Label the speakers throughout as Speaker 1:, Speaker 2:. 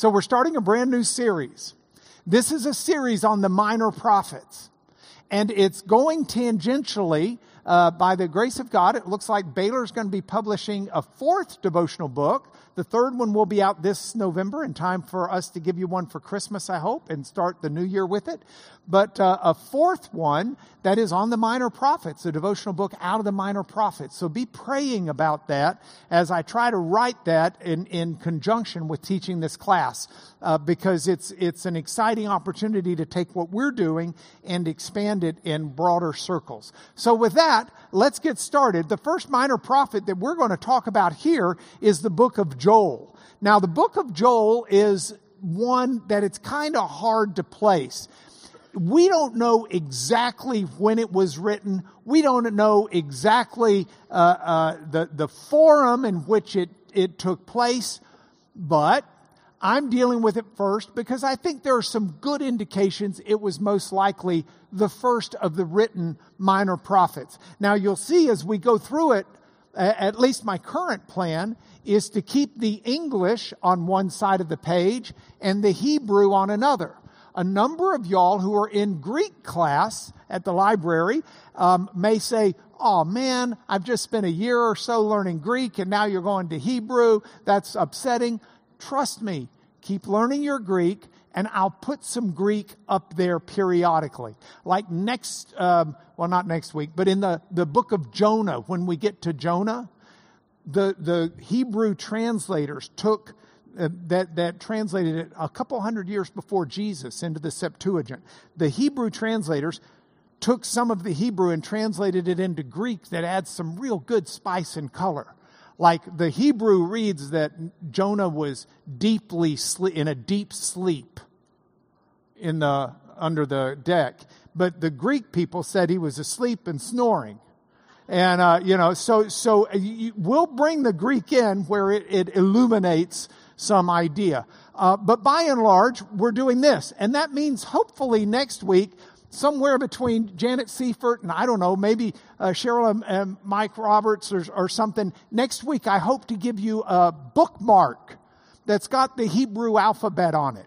Speaker 1: So we're starting a brand new series. This is a series on the minor prophets. And it's going tangentially, uh, by the grace of God, it looks like Baylor's going to be publishing a fourth devotional book the third one will be out this November in time for us to give you one for Christmas, I hope, and start the new year with it. But uh, a fourth one that is on the minor prophets, a devotional book out of the minor prophets. So be praying about that as I try to write that in, in conjunction with teaching this class, uh, because it's, it's an exciting opportunity to take what we're doing and expand it in broader circles. So with that, let's get started. The first minor prophet that we're going to talk about here is the book of Joel. Now, the book of Joel is one that it's kind of hard to place. We don't know exactly when it was written. We don't know exactly uh, uh, the, the forum in which it, it took place, but I'm dealing with it first because I think there are some good indications it was most likely the first of the written minor prophets. Now you'll see as we go through it, at least my current plan is to keep the English on one side of the page and the Hebrew on another. A number of y'all who are in Greek class at the library um, may say, Oh man, I've just spent a year or so learning Greek and now you're going to Hebrew. That's upsetting. Trust me, keep learning your Greek and I'll put some Greek up there periodically. Like next, um, well, not next week, but in the, the book of Jonah, when we get to Jonah, the, the Hebrew translators took uh, that, that translated it a couple hundred years before Jesus into the Septuagint. The Hebrew translators took some of the Hebrew and translated it into Greek that adds some real good spice and color. Like the Hebrew reads that Jonah was deeply in a deep sleep in the under the deck, but the Greek people said he was asleep and snoring. And, uh, you know, so, so uh, we'll bring the Greek in where it, it illuminates some idea. Uh, but by and large, we're doing this. And that means hopefully next week, somewhere between Janet Seifert and I don't know, maybe uh, Cheryl and, and, Mike Roberts or, or something. Next week, I hope to give you a bookmark that's got the Hebrew alphabet on it.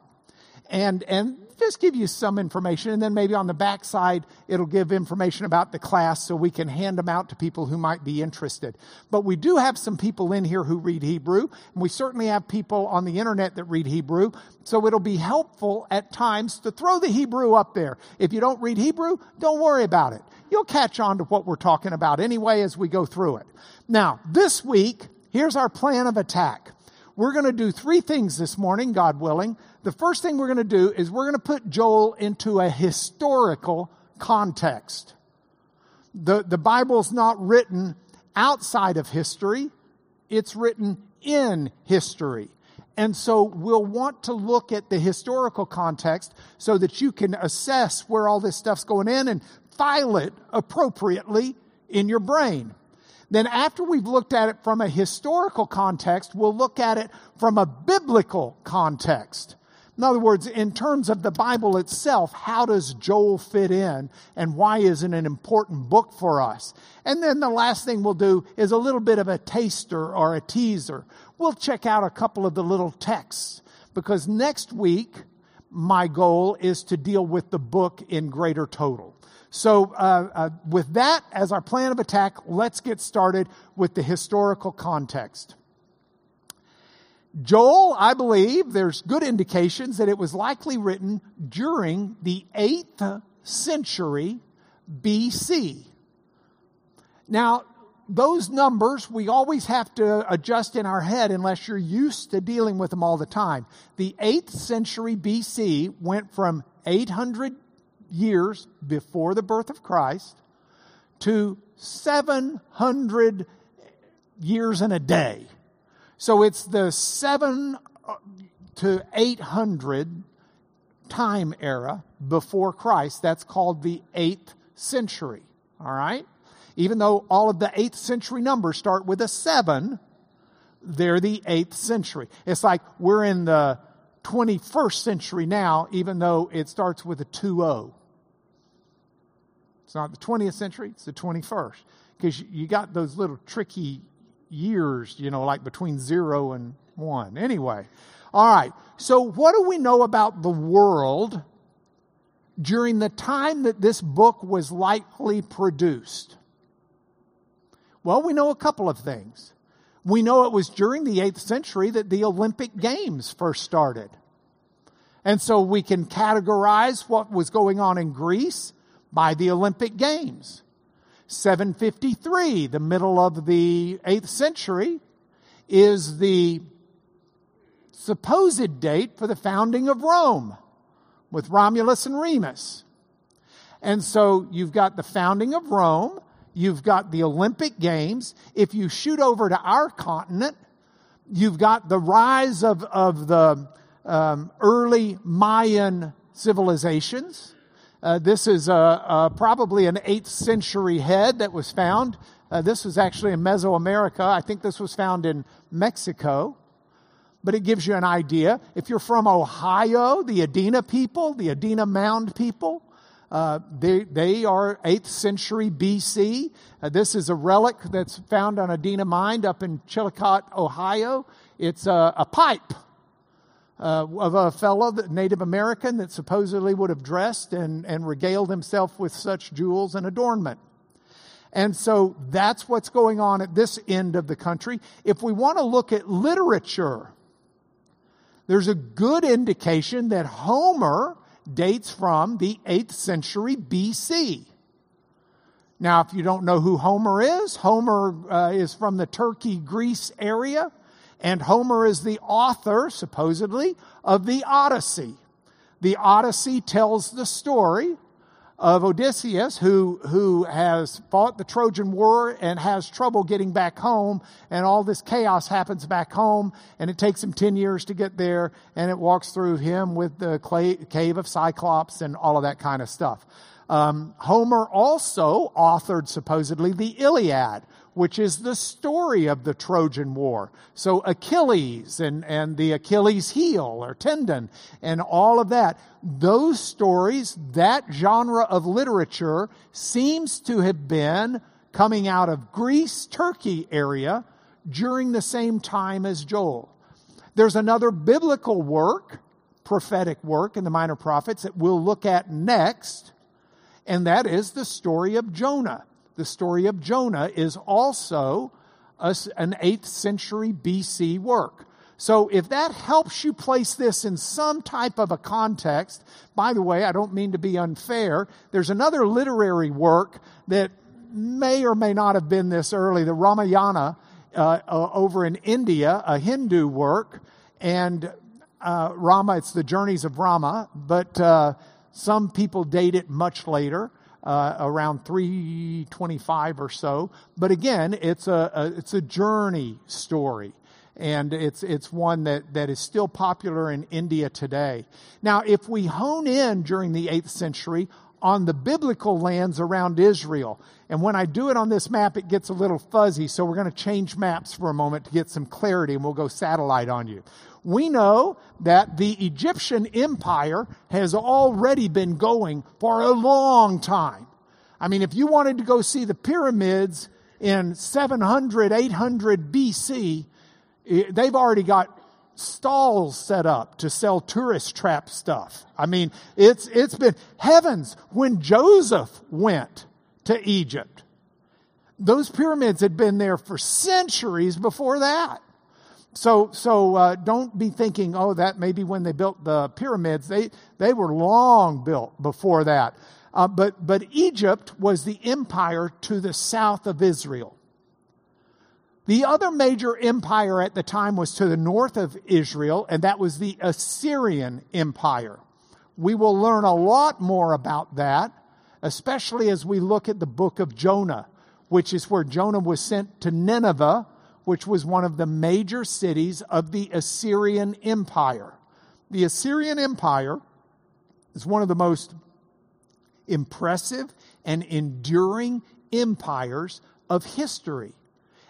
Speaker 1: And, and just give you some information. And then maybe on the back side, it'll give information about the class so we can hand them out to people who might be interested. But we do have some people in here who read Hebrew, and we certainly have people on the internet that read Hebrew. So it'll be helpful at times to throw the Hebrew up there. If you don't read Hebrew, don't worry about it. You'll catch on to what we're talking about anyway as we go through it. Now, this week, here's our plan of attack. We're going to do three things this morning, God willing. The first thing we're going to do is we're going to put Joel into a historical context. The, the Bible's not written outside of history, it's written in history. And so we'll want to look at the historical context so that you can assess where all this stuff's going in and file it appropriately in your brain. Then after we've looked at it from a historical context, we'll look at it from a biblical context. In other words, in terms of the Bible itself, how does Joel fit in and why is it an important book for us? And then the last thing we'll do is a little bit of a taster or a teaser. We'll check out a couple of the little texts because next week, my goal is to deal with the book in greater total. So, uh, uh, with that as our plan of attack, let's get started with the historical context. Joel, I believe there's good indications that it was likely written during the 8th century BC. Now, those numbers we always have to adjust in our head unless you're used to dealing with them all the time. The 8th century BC went from 800 years before the birth of Christ to 700 years and a day. So it's the 7 uh, to 800 time era before Christ. That's called the 8th century. All right? Even though all of the 8th century numbers start with a 7, they're the 8th century. It's like we're in the 21st century now, even though it starts with a 2 0. It's not the 20th century, it's the 21st. Because you got those little tricky years, you know, like between zero and one. Anyway, all right. So, what do we know about the world during the time that this book was likely produced? Well, we know a couple of things. We know it was during the 8th century that the Olympic Games first started. And so we can categorize what was going on in Greece by the Olympic Games. 753, the middle of the 8th century, is the supposed date for the founding of Rome with Romulus and Remus. And so you've got the founding of Rome, you've got the Olympic Games. If you shoot over to our continent, you've got the rise of, of the um, early Mayan civilizations. Uh, this is a, a, probably an 8th century head that was found. Uh, this was actually in Mesoamerica. I think this was found in Mexico. But it gives you an idea. If you're from Ohio, the Adena people, the Adena Mound people, uh, they, they are 8th century BC. Uh, this is a relic that's found on Adena Mound up in Chillicothe, Ohio. It's a, a pipe uh, of a fellow, Native American, that supposedly would have dressed and, and regaled himself with such jewels and adornment. And so that's what's going on at this end of the country. If we want to look at literature, there's a good indication that Homer dates from the 8th century BC. Now, if you don't know who Homer is, Homer uh, is from the Turkey, Greece area, and Homer is the author, supposedly, of the Odyssey. The Odyssey tells the story of Odysseus, who, who has fought the Trojan War and has trouble getting back home, and all this chaos happens back home, and it takes him 10 years to get there, and it walks through him with the clay, cave of Cyclops and all of that kind of stuff. Um, Homer also authored supposedly the Iliad, which is the story of the Trojan War. So Achilles and, and the Achilles heel or tendon and all of that, those stories, that genre of literature seems to have been coming out of Greece, Turkey area during the same time as Joel. There's another biblical work, prophetic work in the Minor Prophets that we'll look at next, and that is the story of Jonah the story of Jonah is also a, an 8th century BC work. So if that helps you place this in some type of a context, by the way, I don't mean to be unfair, there's another literary work that may or may not have been this early, the Ramayana uh, uh, over in India, a Hindu work, and uh, Rama, it's the journeys of Rama, but uh, some people date it much later uh, around 325 or so. But again, it's a, a, it's a journey story. And it's, it's one that, that is still popular in India today. Now, if we hone in during the 8th century on the biblical lands around Israel, and when I do it on this map, it gets a little fuzzy, so we're going to change maps for a moment to get some clarity, and we'll go satellite on you we know that the Egyptian empire has already been going for a long time. I mean, if you wanted to go see the pyramids in 700, 800 BC, eh, they've already got stalls set up to sell tourist trap stuff. I mean, it's, it's been heavens when Joseph went to Egypt. Those pyramids had been there for centuries before that so so uh, don't be thinking, oh, that maybe when they built the pyramids, they they were long built before that. Uh, but but Egypt was the empire to the south of Israel. The other major empire at the time was to the north of Israel, and that was the Assyrian Empire. We will learn a lot more about that, especially as we look at the book of Jonah, which is where Jonah was sent to Nineveh which was one of the major cities of the Assyrian Empire. The Assyrian Empire is one of the most impressive and enduring empires of history.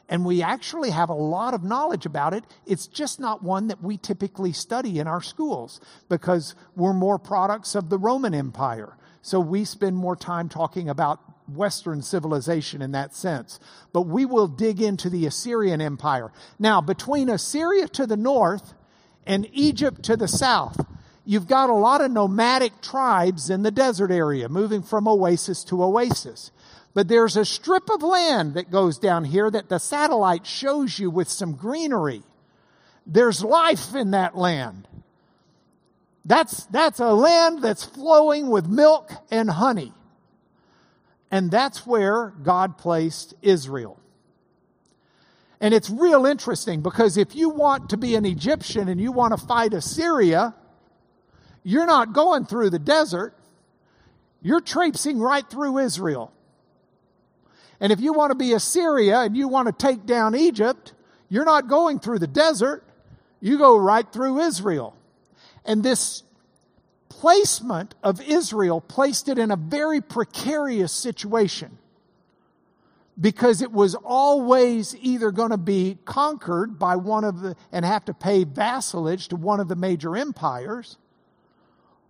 Speaker 1: And we actually have a lot of knowledge about it. It's just not one that we typically study in our schools because we're more products of the Roman Empire. So we spend more time talking about Western civilization in that sense. But we will dig into the Assyrian Empire. Now, between Assyria to the north and Egypt to the south, you've got a lot of nomadic tribes in the desert area, moving from oasis to oasis. But there's a strip of land that goes down here that the satellite shows you with some greenery. There's life in that land. That's, that's a land that's flowing with milk and honey. And that's where God placed Israel. And it's real interesting because if you want to be an Egyptian and you want to fight Assyria, you're not going through the desert. You're traipsing right through Israel. And if you want to be Assyria and you want to take down Egypt, you're not going through the desert. You go right through Israel. And this placement of Israel placed it in a very precarious situation because it was always either going to be conquered by one of the and have to pay vassalage to one of the major empires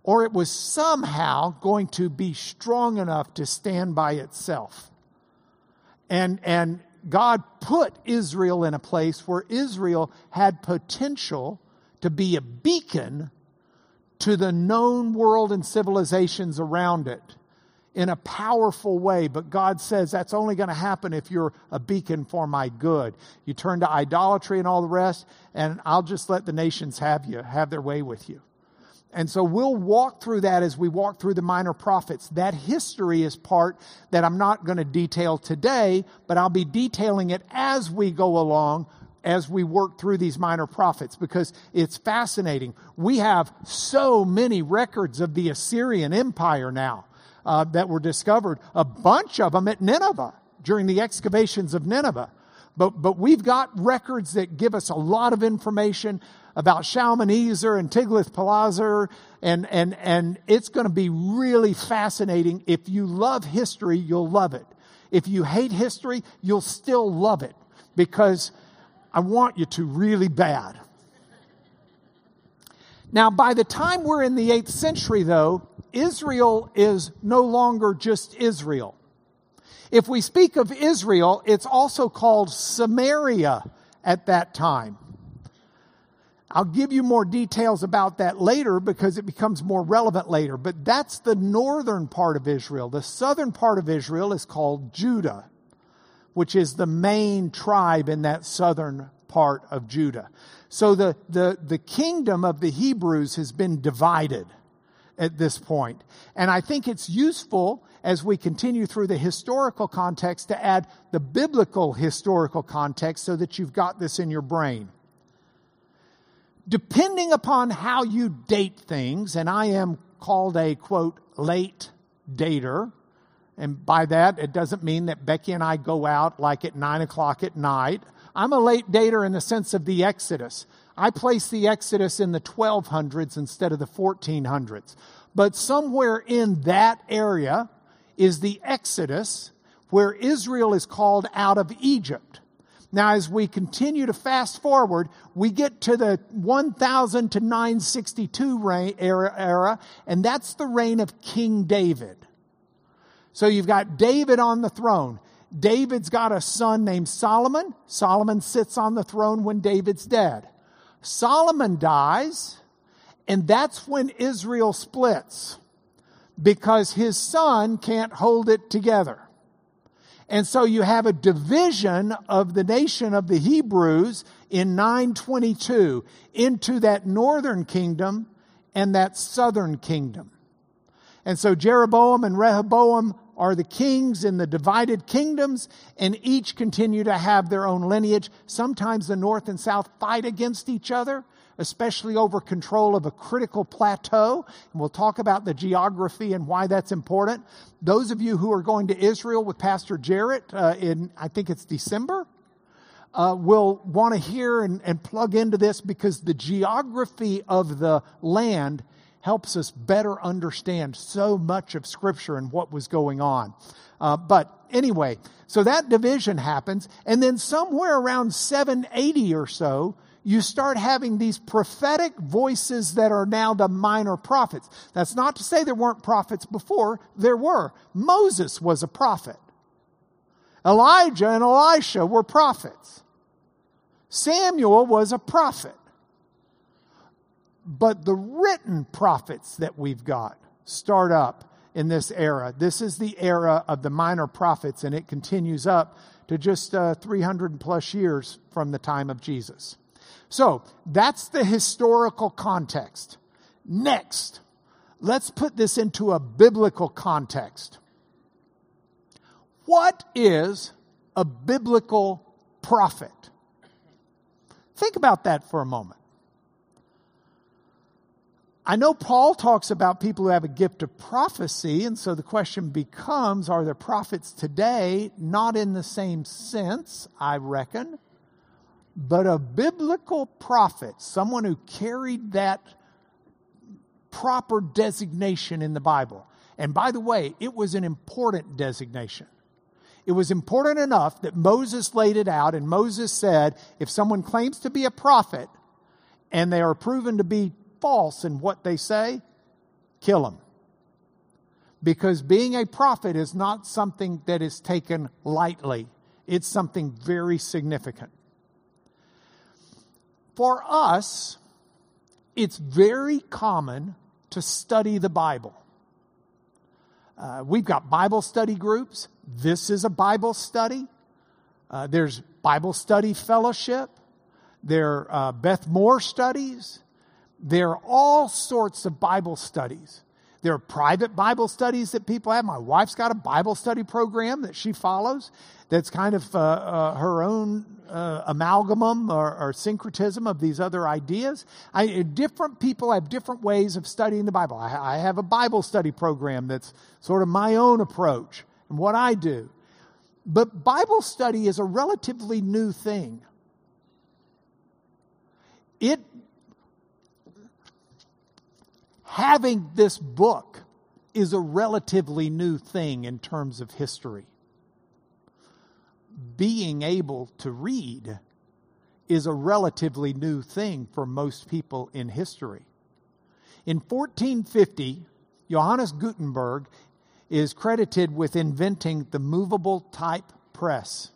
Speaker 1: or it was somehow going to be strong enough to stand by itself. And and God put Israel in a place where Israel had potential to be a beacon to the known world and civilizations around it in a powerful way. But God says that's only going to happen if you're a beacon for my good. You turn to idolatry and all the rest, and I'll just let the nations have you, have their way with you. And so we'll walk through that as we walk through the minor prophets. That history is part that I'm not going to detail today, but I'll be detailing it as we go along as we work through these minor prophets because it's fascinating. We have so many records of the Assyrian Empire now uh, that were discovered, a bunch of them at Nineveh during the excavations of Nineveh. But, but we've got records that give us a lot of information about Shalmaneser and Tiglath-Pileser, and, and, and it's going to be really fascinating. If you love history, you'll love it. If you hate history, you'll still love it because I want you to really bad. Now, by the time we're in the 8th century, though, Israel is no longer just Israel. If we speak of Israel, it's also called Samaria at that time. I'll give you more details about that later because it becomes more relevant later. But that's the northern part of Israel. The southern part of Israel is called Judah which is the main tribe in that southern part of Judah. So the, the, the kingdom of the Hebrews has been divided at this point. And I think it's useful as we continue through the historical context to add the biblical historical context so that you've got this in your brain. Depending upon how you date things, and I am called a quote, late dater, and by that, it doesn't mean that Becky and I go out like at nine o'clock at night. I'm a late dater in the sense of the Exodus. I place the Exodus in the 1200s instead of the 1400s. But somewhere in that area is the Exodus where Israel is called out of Egypt. Now, as we continue to fast forward, we get to the 1000 to 962 era, era, and that's the reign of King David. So you've got David on the throne. David's got a son named Solomon. Solomon sits on the throne when David's dead. Solomon dies, and that's when Israel splits because his son can't hold it together. And so you have a division of the nation of the Hebrews in 922 into that northern kingdom and that southern kingdom. And so Jeroboam and Rehoboam are the kings in the divided kingdoms, and each continue to have their own lineage. Sometimes the north and south fight against each other, especially over control of a critical plateau. And we'll talk about the geography and why that's important. Those of you who are going to Israel with Pastor Jarrett uh, in, I think it's December, uh, will want to hear and, and plug into this because the geography of the land helps us better understand so much of Scripture and what was going on. Uh, but anyway, so that division happens, and then somewhere around 780 or so, you start having these prophetic voices that are now the minor prophets. That's not to say there weren't prophets before, there were. Moses was a prophet. Elijah and Elisha were prophets. Samuel was a prophet. But the written prophets that we've got start up in this era. This is the era of the minor prophets, and it continues up to just uh, 300 plus years from the time of Jesus. So that's the historical context. Next, let's put this into a biblical context. What is a biblical prophet? Think about that for a moment. I know Paul talks about people who have a gift of prophecy, and so the question becomes are there prophets today? Not in the same sense, I reckon, but a biblical prophet, someone who carried that proper designation in the Bible. And by the way, it was an important designation. It was important enough that Moses laid it out, and Moses said if someone claims to be a prophet and they are proven to be false in what they say, kill them. Because being a prophet is not something that is taken lightly, it's something very significant. For us, it's very common to study the Bible. Uh, we've got Bible study groups. This is a Bible study. Uh, there's Bible study fellowship. There are uh, Beth Moore studies. There are all sorts of Bible studies. There are private Bible studies that people have. My wife's got a Bible study program that she follows that's kind of uh, uh, her own uh, amalgamum or, or, syncretism of these other ideas. I, different people have different ways of studying the Bible. I, I have a Bible study program that's sort of my own approach and what I do. But Bible study is a relatively new thing. It having this book is a relatively new thing in terms of history. Being able to read is a relatively new thing for most people in history. In 1450, Johannes Gutenberg is credited with inventing the movable type press.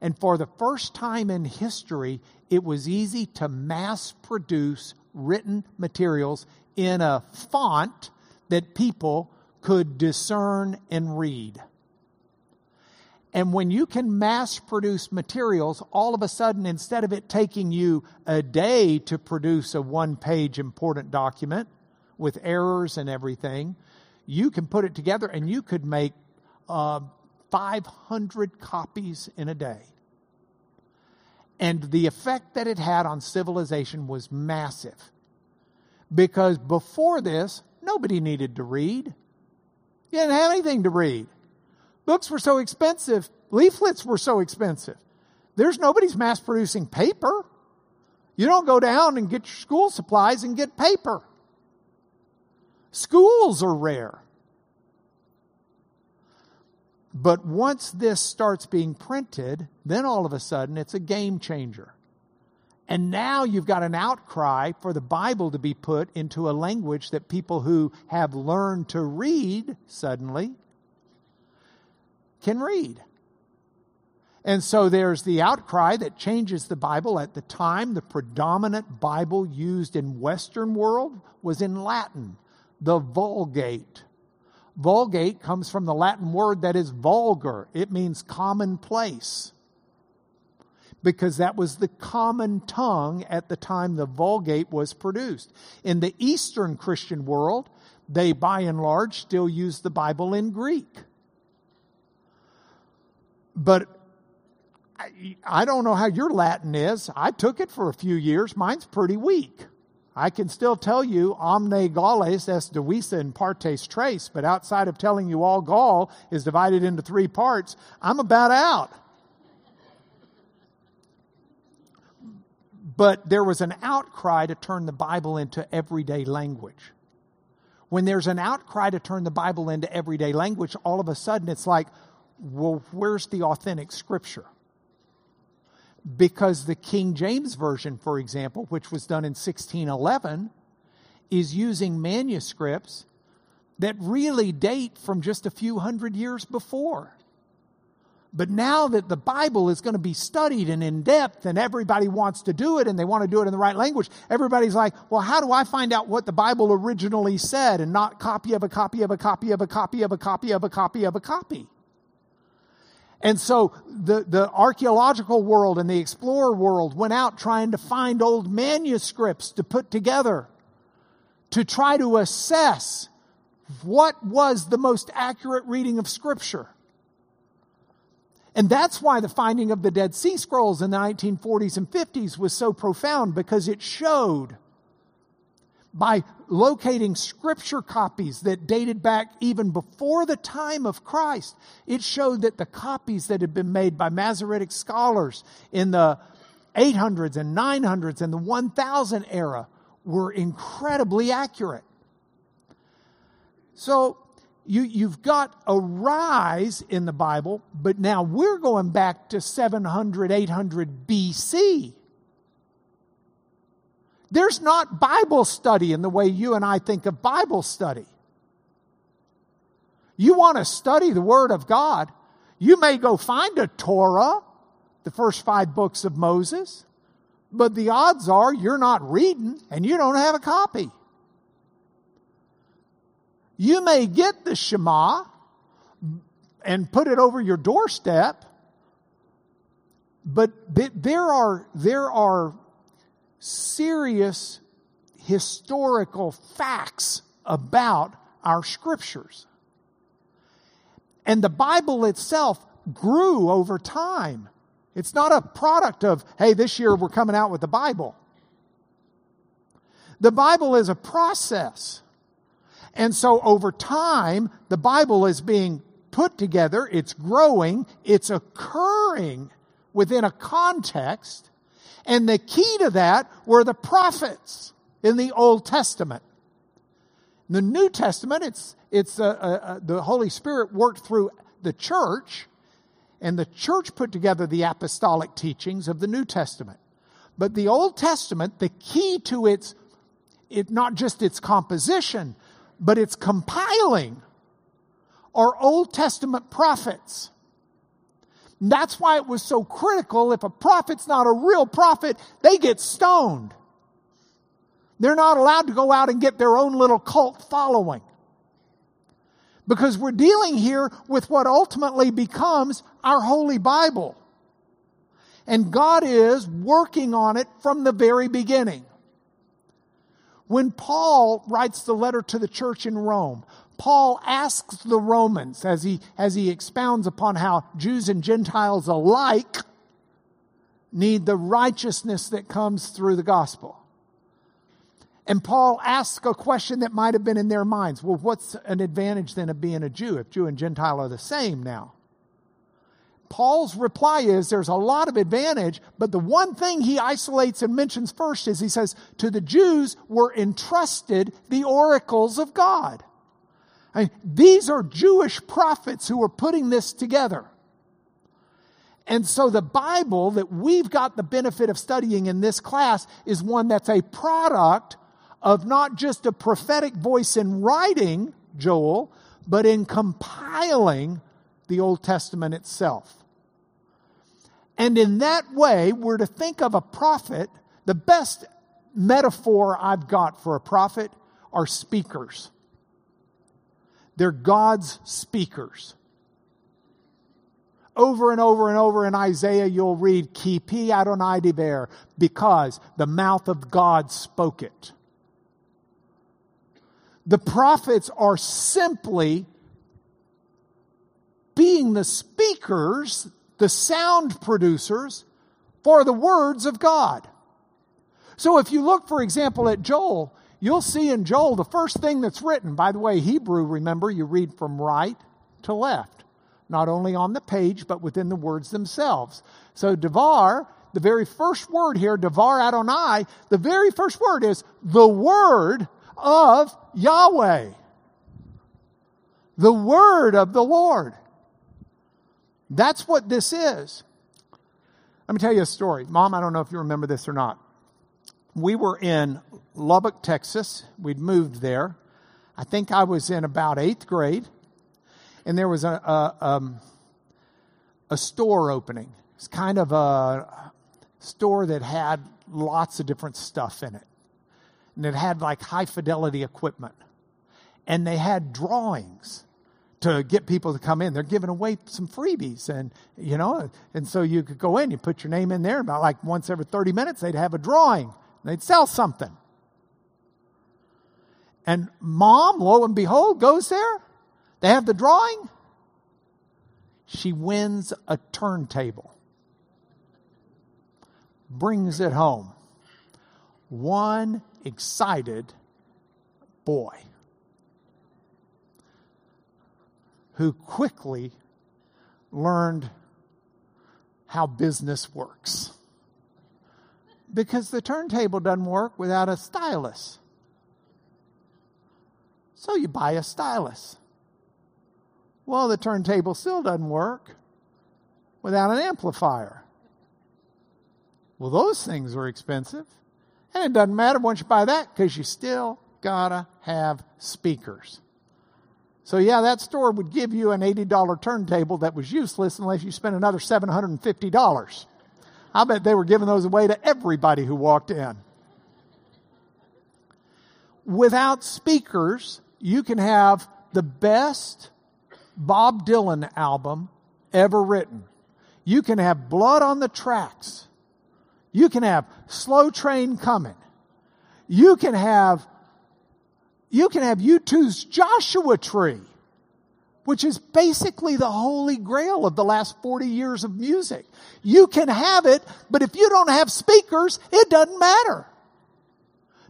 Speaker 1: And for the first time in history, it was easy to mass produce written materials in a font that people could discern and read. And when you can mass produce materials, all of a sudden, instead of it taking you a day to produce a one page important document with errors and everything, you can put it together and you could make uh, 500 copies in a day. And the effect that it had on civilization was massive. Because before this, nobody needed to read. You didn't have anything to read. Books were so expensive, leaflets were so expensive. There's nobody's mass producing paper. You don't go down and get your school supplies and get paper. Schools are rare. But once this starts being printed, then all of a sudden it's a game changer. And now you've got an outcry for the Bible to be put into a language that people who have learned to read suddenly can read. And so there's the outcry that changes the Bible. At the time, the predominant Bible used in Western world was in Latin, the Vulgate. Vulgate comes from the Latin word that is vulgar. It means commonplace because that was the common tongue at the time the Vulgate was produced. In the Eastern Christian world, they by and large still use the Bible in Greek. But I, I don't know how your Latin is. I took it for a few years. Mine's pretty weak. I can still tell you omne Galles est divisa in partes tres, but outside of telling you all Gaul is divided into three parts, I'm about out. But there was an outcry to turn the Bible into everyday language. When there's an outcry to turn the Bible into everyday language, all of a sudden it's like, well, where's the authentic scripture? because the King James Version, for example, which was done in 1611, is using manuscripts that really date from just a few hundred years before. But now that the Bible is going to be studied and in depth and everybody wants to do it and they want to do it in the right language, everybody's like, well, how do I find out what the Bible originally said and not copy of a copy of a copy of a copy of a copy of a copy of a copy? And so the, the archaeological world and the explorer world went out trying to find old manuscripts to put together to try to assess what was the most accurate reading of Scripture. And that's why the finding of the Dead Sea Scrolls in the 1940s and 50s was so profound because it showed by locating scripture copies that dated back even before the time of Christ, it showed that the copies that had been made by Masoretic scholars in the 800s and 900s and the 1000 era were incredibly accurate. So you, you've got a rise in the Bible, but now we're going back to 700, 800 BC. There's not Bible study in the way you and I think of Bible study. You want to study the Word of God, you may go find a Torah, the first five books of Moses, but the odds are you're not reading and you don't have a copy. You may get the Shema and put it over your doorstep, but there are, there are serious historical facts about our scriptures. And the Bible itself grew over time. It's not a product of, hey, this year we're coming out with the Bible. The Bible is a process. And so over time, the Bible is being put together, it's growing, it's occurring within a context. And the key to that were the prophets in the Old Testament. In the New Testament, it's, it's uh, uh, uh, the Holy Spirit worked through the church, and the church put together the apostolic teachings of the New Testament. But the Old Testament, the key to its, it, not just its composition, but it's compiling our Old Testament prophets. And that's why it was so critical. If a prophet's not a real prophet, they get stoned. They're not allowed to go out and get their own little cult following. Because we're dealing here with what ultimately becomes our Holy Bible. And God is working on it from the very beginning. When Paul writes the letter to the church in Rome, Paul asks the Romans as he, as he expounds upon how Jews and Gentiles alike need the righteousness that comes through the gospel. And Paul asks a question that might have been in their minds. Well, what's an advantage then of being a Jew if Jew and Gentile are the same now? Paul's reply is there's a lot of advantage, but the one thing he isolates and mentions first is he says, To the Jews were entrusted the oracles of God. I mean, these are Jewish prophets who are putting this together. And so the Bible that we've got the benefit of studying in this class is one that's a product of not just a prophetic voice in writing, Joel, but in compiling the Old Testament itself. And in that way, we're to think of a prophet. The best metaphor I've got for a prophet are speakers. They're God's speakers. Over and over and over in Isaiah, you'll read, Kipi Adonai Diver, because the mouth of God spoke it. The prophets are simply being the speakers, the sound producers for the words of God. So if you look, for example, at Joel, you'll see in Joel the first thing that's written. By the way, Hebrew, remember, you read from right to left, not only on the page, but within the words themselves. So Devar, the very first word here, Devar Adonai, the very first word is the word of Yahweh. The word of the Lord. That's what this is. Let me tell you a story. Mom, I don't know if you remember this or not. We were in Lubbock, Texas. We'd moved there. I think I was in about eighth grade, and there was a, a, um, a store opening. It's kind of a store that had lots of different stuff in it. And it had like high fidelity equipment. And they had drawings to get people to come in. They're giving away some freebies and, you know, and so you could go in, you put your name in there, about like once every 30 minutes, they'd have a drawing. They'd sell something. And mom, lo and behold, goes there. They have the drawing. She wins a turntable, brings it home. One excited boy who quickly learned how business works. Because the turntable doesn't work without a stylus. So you buy a stylus. Well, the turntable still doesn't work without an amplifier. Well, those things are expensive. And it doesn't matter once you buy that because you still gotta have speakers. So, yeah, that store would give you an $80 turntable that was useless unless you spent another $750. I bet they were giving those away to everybody who walked in. Without speakers, you can have the best Bob Dylan album ever written. You can have blood on the tracks. You can have slow train coming. You can have you can have U2's Joshua Tree, which is basically the holy grail of the last 40 years of music. You can have it, but if you don't have speakers, it doesn't matter.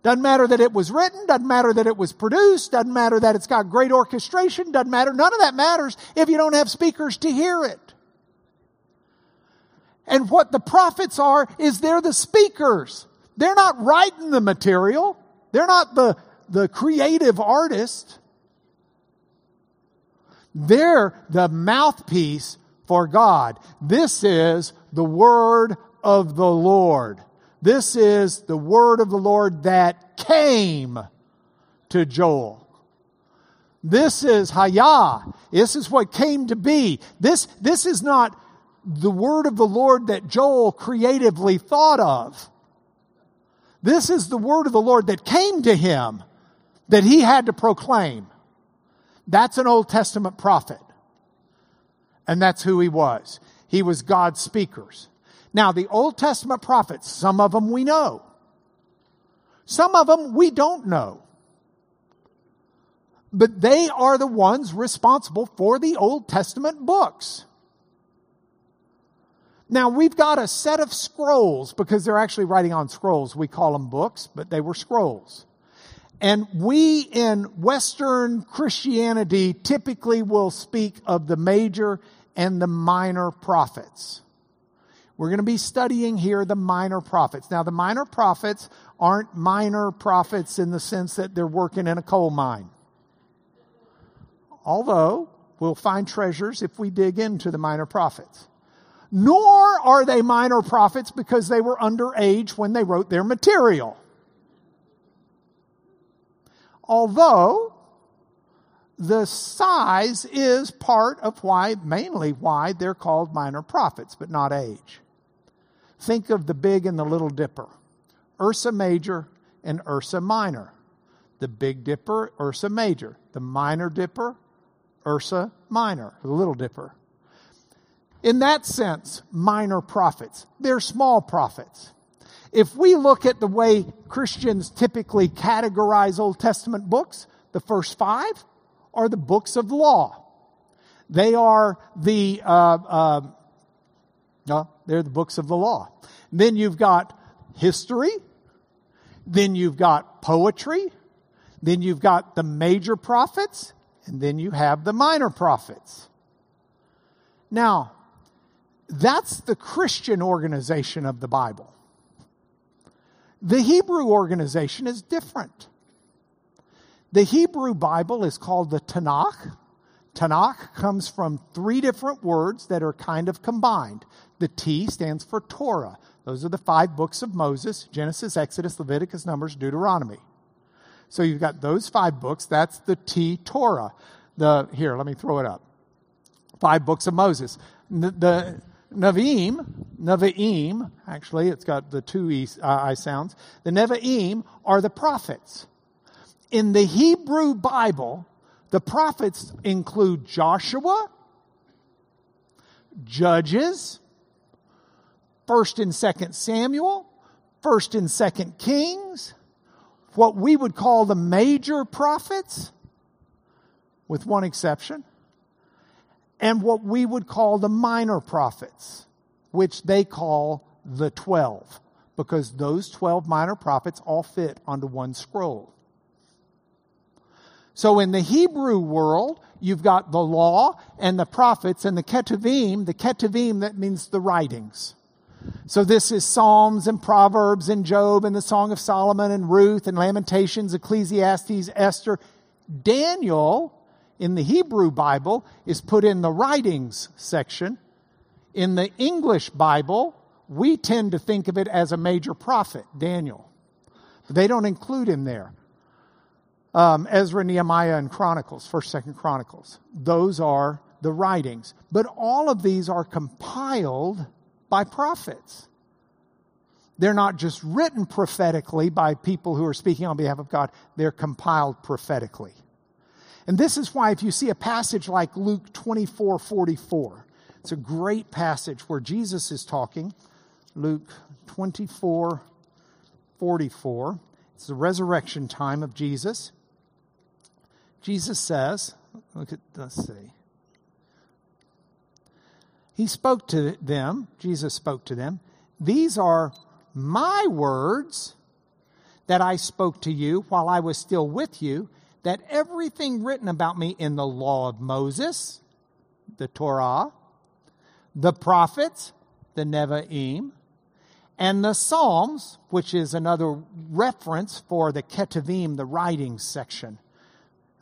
Speaker 1: Doesn't matter that it was written, doesn't matter that it was produced, doesn't matter that it's got great orchestration, doesn't matter. None of that matters if you don't have speakers to hear it. And what the prophets are is they're the speakers. They're not writing the material. They're not the the creative artist. They're the mouthpiece for God. This is the word of the Lord. This is the word of the Lord that came to Joel. This is Hayah. This is what came to be. This, this is not the word of the Lord that Joel creatively thought of. This is the word of the Lord that came to him that he had to proclaim. That's an Old Testament prophet. And that's who he was. He was God's speakers. Now, the Old Testament prophets, some of them we know. Some of them we don't know. But they are the ones responsible for the Old Testament books. Now, we've got a set of scrolls because they're actually writing on scrolls. We call them books, but they were scrolls. And we in Western Christianity typically will speak of the major and the minor prophets. We're going to be studying here the minor prophets. Now, the minor prophets aren't minor prophets in the sense that they're working in a coal mine. Although, we'll find treasures if we dig into the minor prophets. Nor are they minor prophets because they were underage when they wrote their material. Although the size is part of why, mainly why they're called minor prophets, but not age. Think of the big and the little dipper. Ursa Major and Ursa Minor. The Big Dipper, Ursa Major. The Minor Dipper, Ursa Minor, the Little Dipper. In that sense, minor prophets. They're small prophets if we look at the way Christians typically categorize Old Testament books, the first five are the books of law. They are the, uh, uh, no, they're the books of the law. Then you've got history. Then you've got poetry. Then you've got the major prophets. And then you have the minor prophets. Now, that's the Christian organization of the Bible. The Hebrew organization is different. The Hebrew Bible is called the Tanakh. Tanakh comes from three different words that are kind of combined. The T stands for Torah. Those are the five books of Moses Genesis, Exodus, Leviticus, Numbers, Deuteronomy. So you've got those five books. That's the T Torah. The, here, let me throw it up. Five books of Moses. The, the Navim, Nevi'im, actually, it's got the two e, uh, I sounds. The Nevi'im are the prophets. In the Hebrew Bible, the prophets include Joshua, Judges, 1st and 2nd Samuel, 1st and 2nd Kings, what we would call the major prophets, with one exception, and what we would call the minor prophets, which they call the 12, because those 12 minor prophets all fit onto one scroll. So in the Hebrew world, you've got the law and the prophets and the ketuvim. The ketuvim, that means the writings. So this is Psalms and Proverbs and Job and the Song of Solomon and Ruth and Lamentations, Ecclesiastes, Esther. Daniel in the Hebrew Bible is put in the writings section. In the English Bible, we tend to think of it as a major prophet, Daniel. But they don't include him there. Um, Ezra, Nehemiah, and Chronicles, 1st, 2nd Chronicles. Those are the writings. But all of these are compiled by prophets. They're not just written prophetically by people who are speaking on behalf of God, they're compiled prophetically. And this is why, if you see a passage like Luke 24 44, it's a great passage where Jesus is talking. Luke 24 44. It's the resurrection time of Jesus. Jesus says, look at, let's see. He spoke to them, Jesus spoke to them. These are my words that I spoke to you while I was still with you that everything written about me in the law of Moses, the Torah, the prophets, the Nevi'im, and the Psalms, which is another reference for the Ketuvim, the writing section.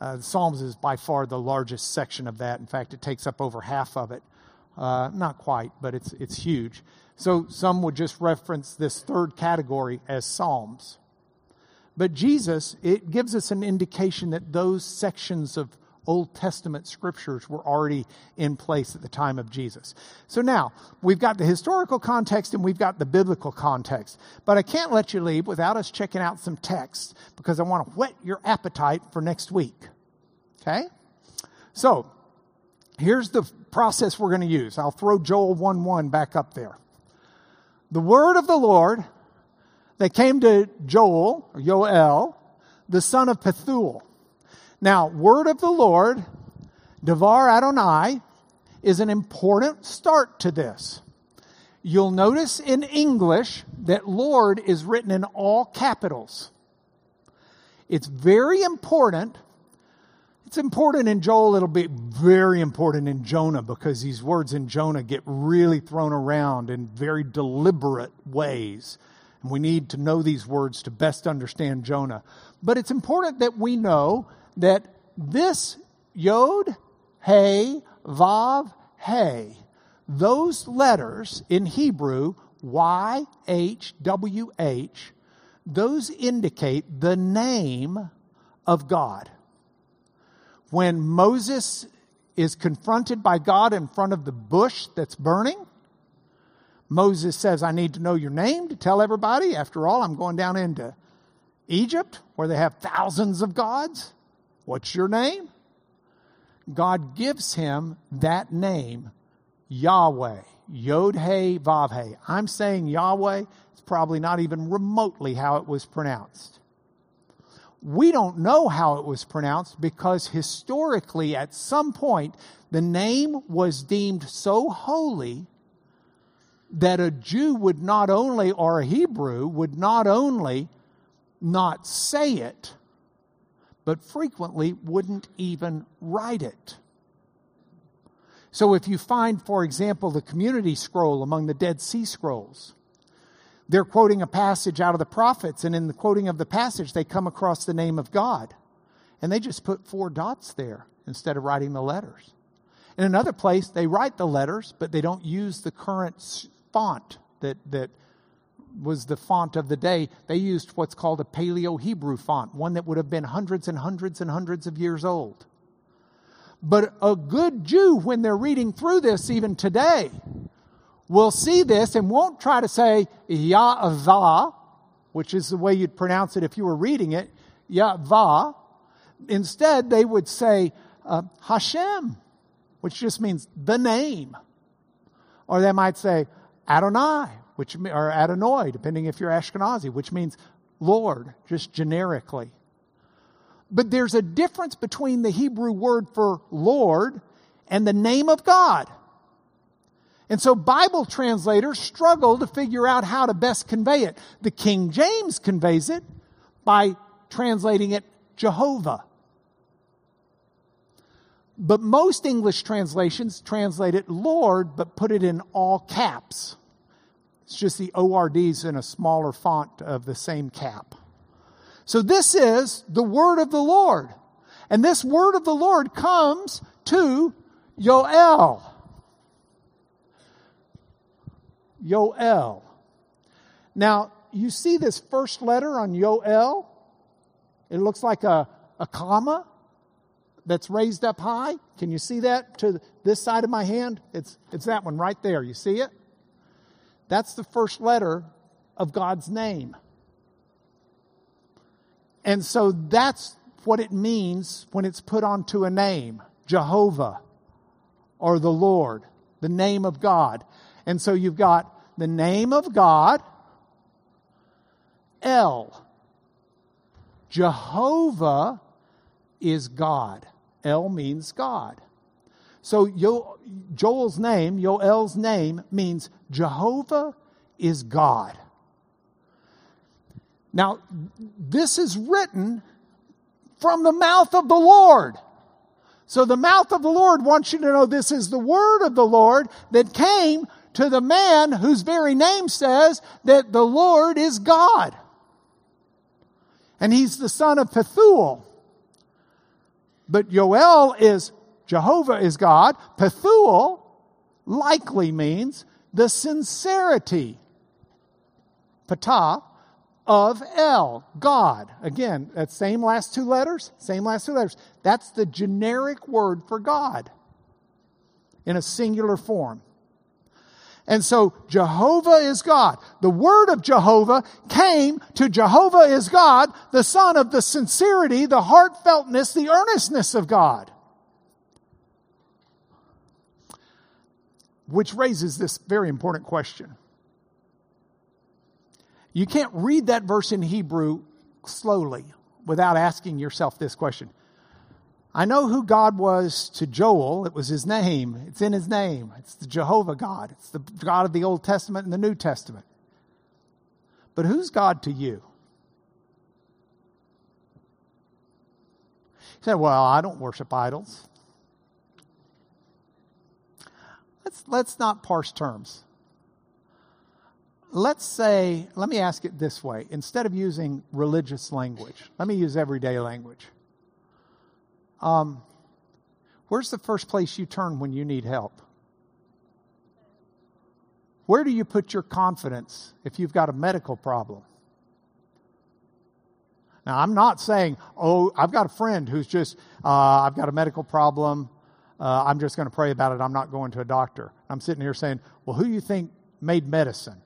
Speaker 1: Uh, Psalms is by far the largest section of that. In fact, it takes up over half of it. Uh, not quite, but it's, it's huge. So some would just reference this third category as Psalms. But Jesus, it gives us an indication that those sections of Old Testament scriptures were already in place at the time of Jesus. So now, we've got the historical context and we've got the biblical context. But I can't let you leave without us checking out some texts because I want to whet your appetite for next week. Okay? So, here's the process we're going to use. I'll throw Joel 1 1 back up there. The word of the Lord they came to Joel, or Yoel, the son of Pethuel. Now, word of the Lord, Devar Adonai, is an important start to this. You'll notice in English that Lord is written in all capitals. It's very important. It's important in Joel, it'll be very important in Jonah because these words in Jonah get really thrown around in very deliberate ways. And we need to know these words to best understand Jonah. But it's important that we know that this Yod, Hey, Vav, Hey, those letters in Hebrew, Y, H, W, H, those indicate the name of God. When Moses is confronted by God in front of the bush that's burning, Moses says, I need to know your name to tell everybody. After all, I'm going down into Egypt where they have thousands of gods. What's your name? God gives him that name, Yahweh. Yod He Vav He. I'm saying Yahweh. It's probably not even remotely how it was pronounced. We don't know how it was pronounced because historically, at some point, the name was deemed so holy that a Jew would not only, or a Hebrew, would not only not say it, but frequently wouldn't even write it. So if you find, for example, the community scroll among the Dead Sea Scrolls, they're quoting a passage out of the prophets, and in the quoting of the passage, they come across the name of God. and they just put four dots there instead of writing the letters. In another place, they write the letters, but they don't use the current font that, that was the font of the day. They used what's called a Paleo Hebrew font, one that would have been hundreds and hundreds and hundreds of years old. But a good Jew, when they're reading through this even today, will see this and won't try to say Yahvah, which is the way you'd pronounce it if you were reading it, Yahvah. Instead, they would say uh, Hashem, which just means the name. Or they might say Adonai, which or Adonai, depending if you're Ashkenazi, which means Lord, just generically. But there's a difference between the Hebrew word for Lord and the name of God. And so Bible translators struggle to figure out how to best convey it. The King James conveys it by translating it Jehovah. But most English translations translate it Lord, but put it in all caps. It's just the ORDs in a smaller font of the same cap. So this is the word of the Lord. And this word of the Lord comes to Yoel. Yoel. Now, you see this first letter on Yoel? It looks like a, a comma that's raised up high. Can you see that to this side of my hand? It's, it's that one right there. You see it? That's the first letter of God's name. And so that's what it means when it's put onto a name Jehovah or the Lord, the name of God. And so you've got the name of God, El. Jehovah is God. El means God. So Yo, Joel's name, Yoel's name, means Jehovah is God. Now, this is written from the mouth of the Lord. So the mouth of the Lord wants you to know this is the word of the Lord that came to the man whose very name says that the Lord is God. And he's the son of Pethuel. But Yoel is Jehovah is God. Pethuel likely means the sincerity. Patah of El, God. Again, that same last two letters, same last two letters. That's the generic word for God in a singular form. And so Jehovah is God. The word of Jehovah came to Jehovah is God, the son of the sincerity, the heartfeltness, the earnestness of God. Which raises this very important question. You can't read that verse in Hebrew slowly without asking yourself this question. I know who God was to Joel. It was his name. It's in his name. It's the Jehovah God. It's the God of the Old Testament and the New Testament. But who's God to you? He said, Well, I don't worship idols. Let's, let's not parse terms let's say, let me ask it this way instead of using religious language, let me use everyday language. Um, where's the first place you turn when you need help? Where do you put your confidence if you've got a medical problem? Now, I'm not saying, oh, I've got a friend who's just, uh, I've got a medical problem. Uh, I'm just going to pray about it. I'm not going to a doctor. I'm sitting here saying, well, who do you think made medicine?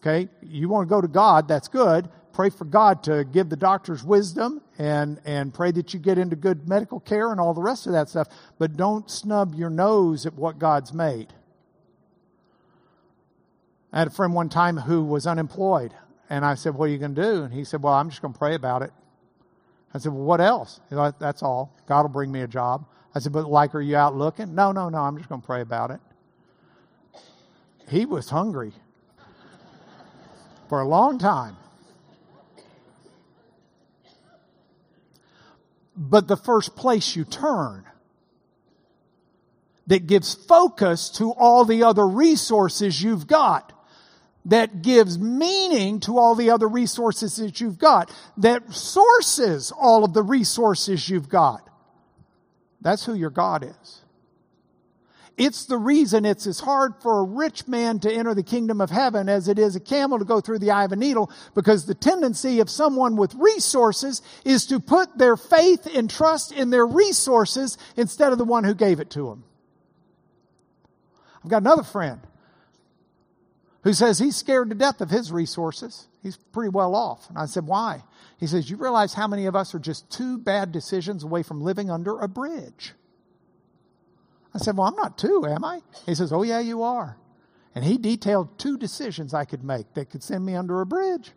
Speaker 1: Okay, you want to go to God, that's good. Pray for God to give the doctors wisdom and, and pray that you get into good medical care and all the rest of that stuff. But don't snub your nose at what God's made. I had a friend one time who was unemployed. And I said, What are you going to do? And he said, Well, I'm just going to pray about it. I said, Well, what else? Said, That's all. God will bring me a job. I said, But like, are you out looking? No, no, no. I'm just going to pray about it. He was hungry for a long time. But the first place you turn that gives focus to all the other resources you've got. that gives meaning to all the other resources that you've got, that sources all of the resources you've got. That's who your God is. It's the reason it's as hard for a rich man to enter the kingdom of heaven as it is a camel to go through the eye of a needle because the tendency of someone with resources is to put their faith and trust in their resources instead of the one who gave it to them. I've got another friend who says he's scared to death of his resources. He's pretty well off. And I said, Why? He says, You realize how many of us are just two bad decisions away from living under a bridge? I said, Well, I'm not two, am I? He says, Oh, yeah, you are. And he detailed two decisions I could make that could send me under a bridge.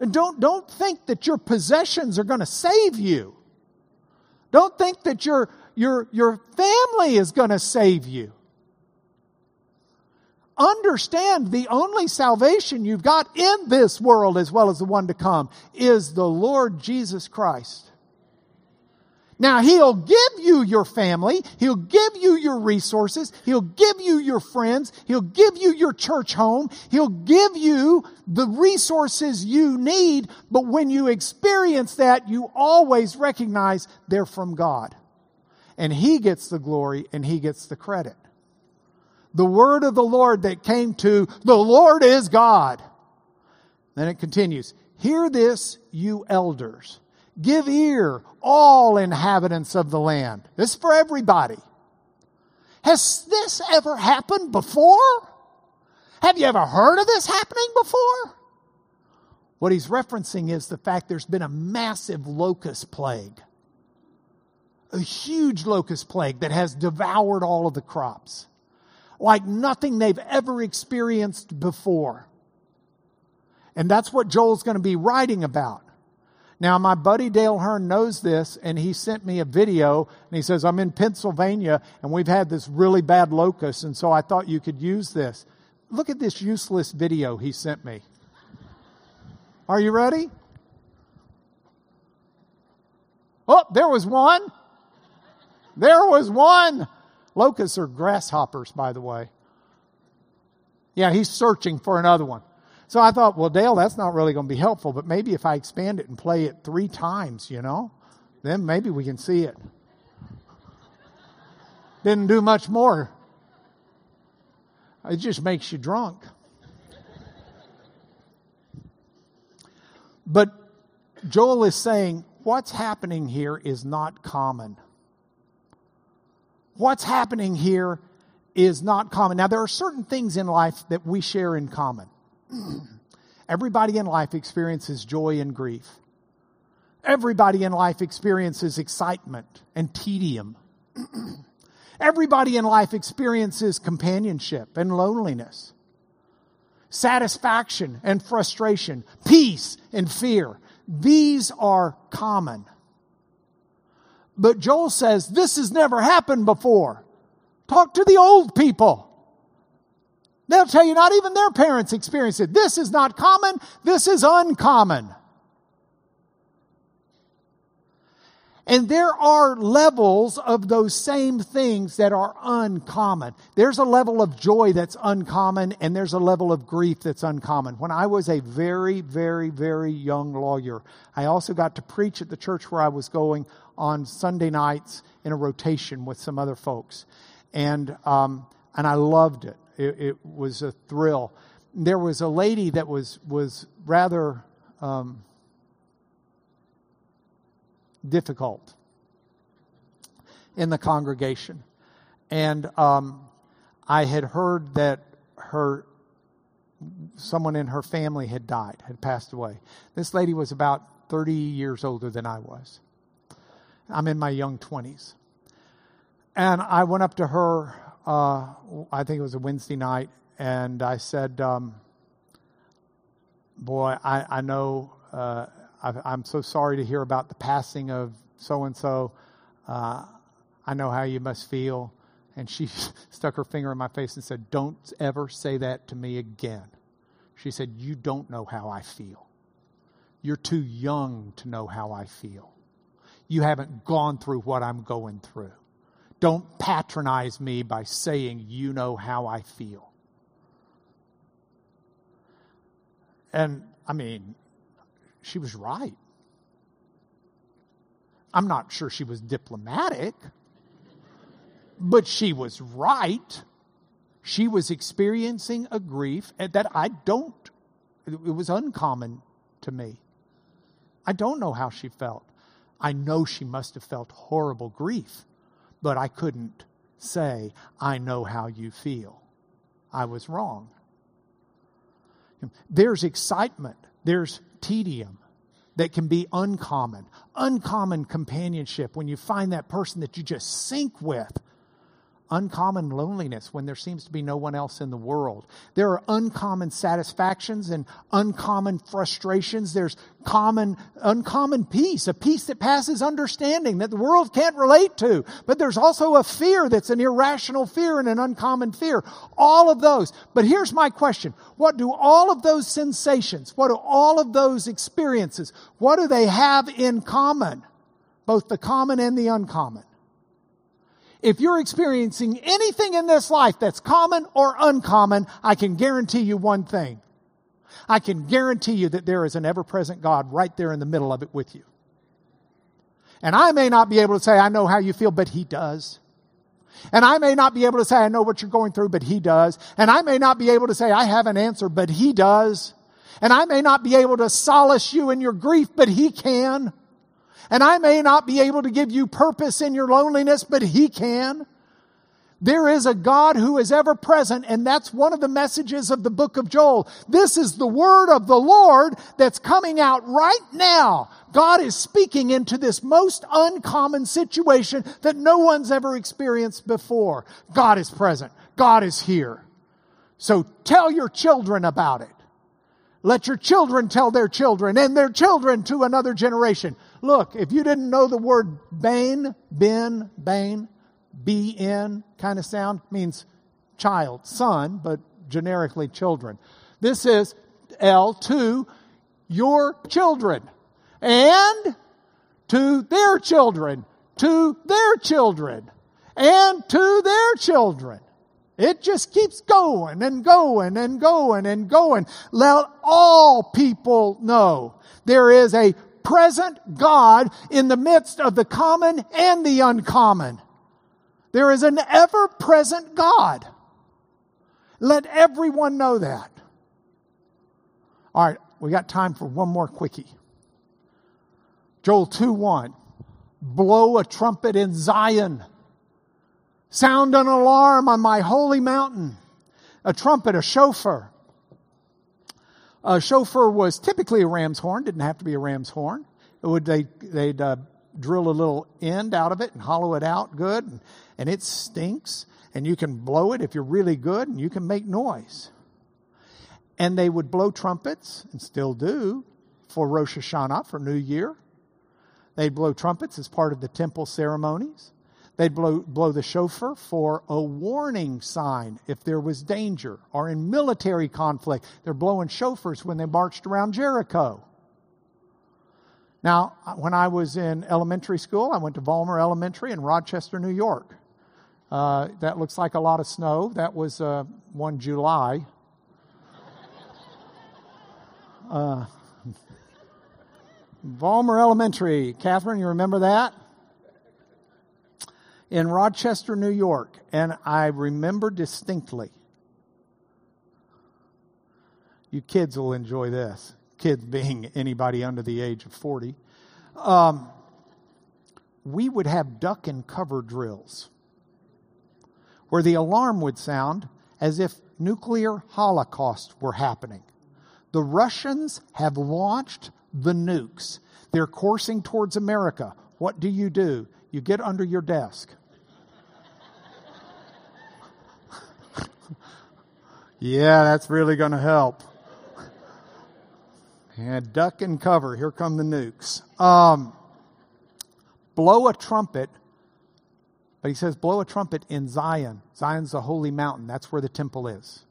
Speaker 1: And don't, don't think that your possessions are going to save you. Don't think that your, your, your family is going to save you. Understand the only salvation you've got in this world as well as the one to come is the Lord Jesus Christ. Now, He'll give you your family. He'll give you your resources. He'll give you your friends. He'll give you your church home. He'll give you the resources you need. But when you experience that, you always recognize they're from God. And He gets the glory and He gets the credit the word of the Lord that came to the Lord is God. Then it continues, hear this, you elders. Give ear, all inhabitants of the land. This is for everybody. Has this ever happened before? Have you ever heard of this happening before? What he's referencing is the fact there's been a massive locust plague. A huge locust plague that has devoured all of the crops like nothing they've ever experienced before. And that's what Joel's going to be writing about. Now, my buddy Dale Hearn knows this, and he sent me a video, and he says, I'm in Pennsylvania, and we've had this really bad locust, and so I thought you could use this. Look at this useless video he sent me. Are you ready? Oh, there was one. There was one. Locusts are grasshoppers, by the way. Yeah, he's searching for another one. So I thought, well, Dale, that's not really going to be helpful, but maybe if I expand it and play it three times, you know, then maybe we can see it. Didn't do much more. It just makes you drunk. But Joel is saying what's happening here is not common what's happening here is not common. Now, there are certain things in life that we share in common. Everybody in life experiences joy and grief. Everybody in life experiences excitement and tedium. Everybody in life experiences companionship and loneliness, satisfaction and frustration, peace and fear. These are common. But Joel says, This has never happened before. Talk to the old people. They'll tell you not even their parents experienced it. This is not common, this is uncommon. And there are levels of those same things that are uncommon. There's a level of joy that's uncommon, and there's a level of grief that's uncommon. When I was a very, very, very young lawyer, I also got to preach at the church where I was going on Sunday nights in a rotation with some other folks. And, um, and I loved it. It. it. was a thrill. There was a lady that was, was rather. Um, difficult in the congregation. And um, I had heard that her someone in her family had died, had passed away. This lady was about 30 years older than I was. I'm in my young 20s. And I went up to her, uh, I think it was a Wednesday night, and I said, um, Boy, I, I know uh, I, am so sorry to hear about the passing of so and so. I know how you must feel. And she stuck her finger in my face and said, Don't ever say that to me again. She said, You don't know how I feel. You're too young to know how I feel. You haven't gone through what I'm going through. Don't patronize me by saying you know how I feel. And I mean, she was right. I'm not sure she was diplomatic, but she was right. She was experiencing a grief that I don't, it was uncommon to me. I don't know how she felt. I know she must have felt horrible grief, but I couldn't say, I know how you feel. I was wrong. There's excitement, there's tedium that can be uncommon, uncommon companionship when you find that person that you just sync with uncommon loneliness when there seems to be no one else in the world. There are uncommon satisfactions and uncommon frustrations. There's common, uncommon peace, a peace that passes understanding that the world can't relate to. But there's also a fear that's an irrational fear and an uncommon fear. All of those. But here's my question. What do all of those sensations, what do all of those experiences, what do they have in common? Both the common and the uncommon if you're experiencing anything in this life that's common or uncommon, I can guarantee you one thing. I can guarantee you that there is an ever present God right there in the middle of it with you. And I may not be able to say, I know how you feel, but He does. And I may not be able to say, I know what you're going through, but He does. And I may not be able to say, I have an answer, but He does. And I may not be able to solace you in your grief, but He can. And I may not be able to give you purpose in your loneliness, but He can. There is a God who is ever present, and that's one of the messages of the book of Joel. This is the word of the Lord that's coming out right now. God is speaking into this most uncommon situation that no one's ever experienced before. God is present. God is here. So tell your children about it. Let your children tell their children and their children to another generation. Look, if you didn't know the word bane, bin, bane, B-N kind of sound, means child, son, but generically children. This is L to your children and to their children, to their children, and to their children. It just keeps going and going and going and going. Let all people know there is a present God in the midst of the common and the uncommon. There is an ever present God. Let everyone know that. All right, we got time for one more quickie. Joel 2 1. Blow a trumpet in Zion. Sound an alarm on my holy mountain. A trumpet, a shofar. A shofar was typically a ram's horn, didn't have to be a ram's horn. It would, they, they'd uh, drill a little end out of it and hollow it out good, and, and it stinks. And you can blow it if you're really good, and you can make noise. And they would blow trumpets, and still do, for Rosh Hashanah, for New Year. They'd blow trumpets as part of the temple ceremonies. They'd blow, blow the shofar for a warning sign if there was danger or in military conflict. They're blowing shofars when they marched around Jericho. Now, when I was in elementary school, I went to Vollmer Elementary in Rochester, New York. Uh, that looks like a lot of snow. That was uh, one July. Uh, Elementary. Catherine, you remember that? In Rochester, New York, and I remember distinctly. You kids will enjoy this. Kids being anybody under the age of 40. Um, we would have duck and cover drills where the alarm would sound as if nuclear holocaust were happening. The Russians have launched the nukes. They're coursing towards America. What do you do? You get under your desk. yeah, that's really going to help. And duck and cover. Here come the nukes. Um, blow a trumpet. But he says, blow a trumpet in Zion. Zion's the holy mountain. That's where the temple is.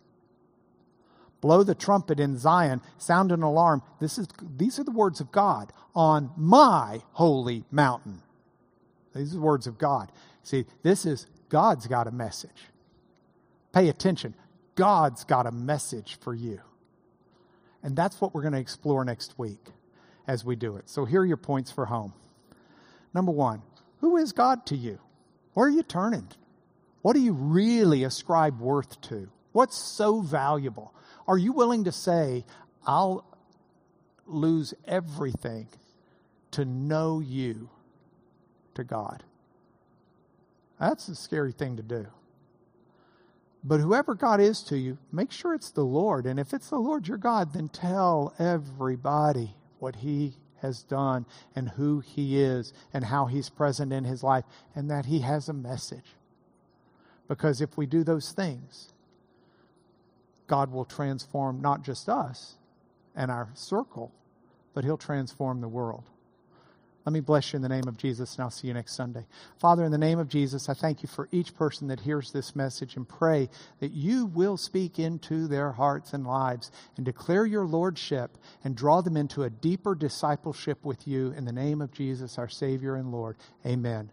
Speaker 1: Blow the trumpet in Zion. Sound an alarm. This is, these are the words of God on my holy mountain. These are the words of God. See, this is God's got a message. Pay attention. God's got a message for you. And that's what we're going to explore next week as we do it. So here are your points for home. Number one, who is God to you? Where are you turning? What do you really ascribe worth to? What's so valuable? Are you willing to say, I'll lose everything to know you to God? That's a scary thing to do. But whoever God is to you, make sure it's the Lord. And if it's the Lord your God, then tell everybody what He has done and who He is and how He's present in His life and that He has a message. Because if we do those things, God will transform not just us and our circle, but He'll transform the world. Let me bless you in the name of Jesus, and I'll see you next Sunday. Father, in the name of Jesus, I thank you for each person that hears this message and pray that you will speak into their hearts and lives and declare your lordship and draw them into a deeper discipleship with you in the name of Jesus, our Savior and Lord. Amen.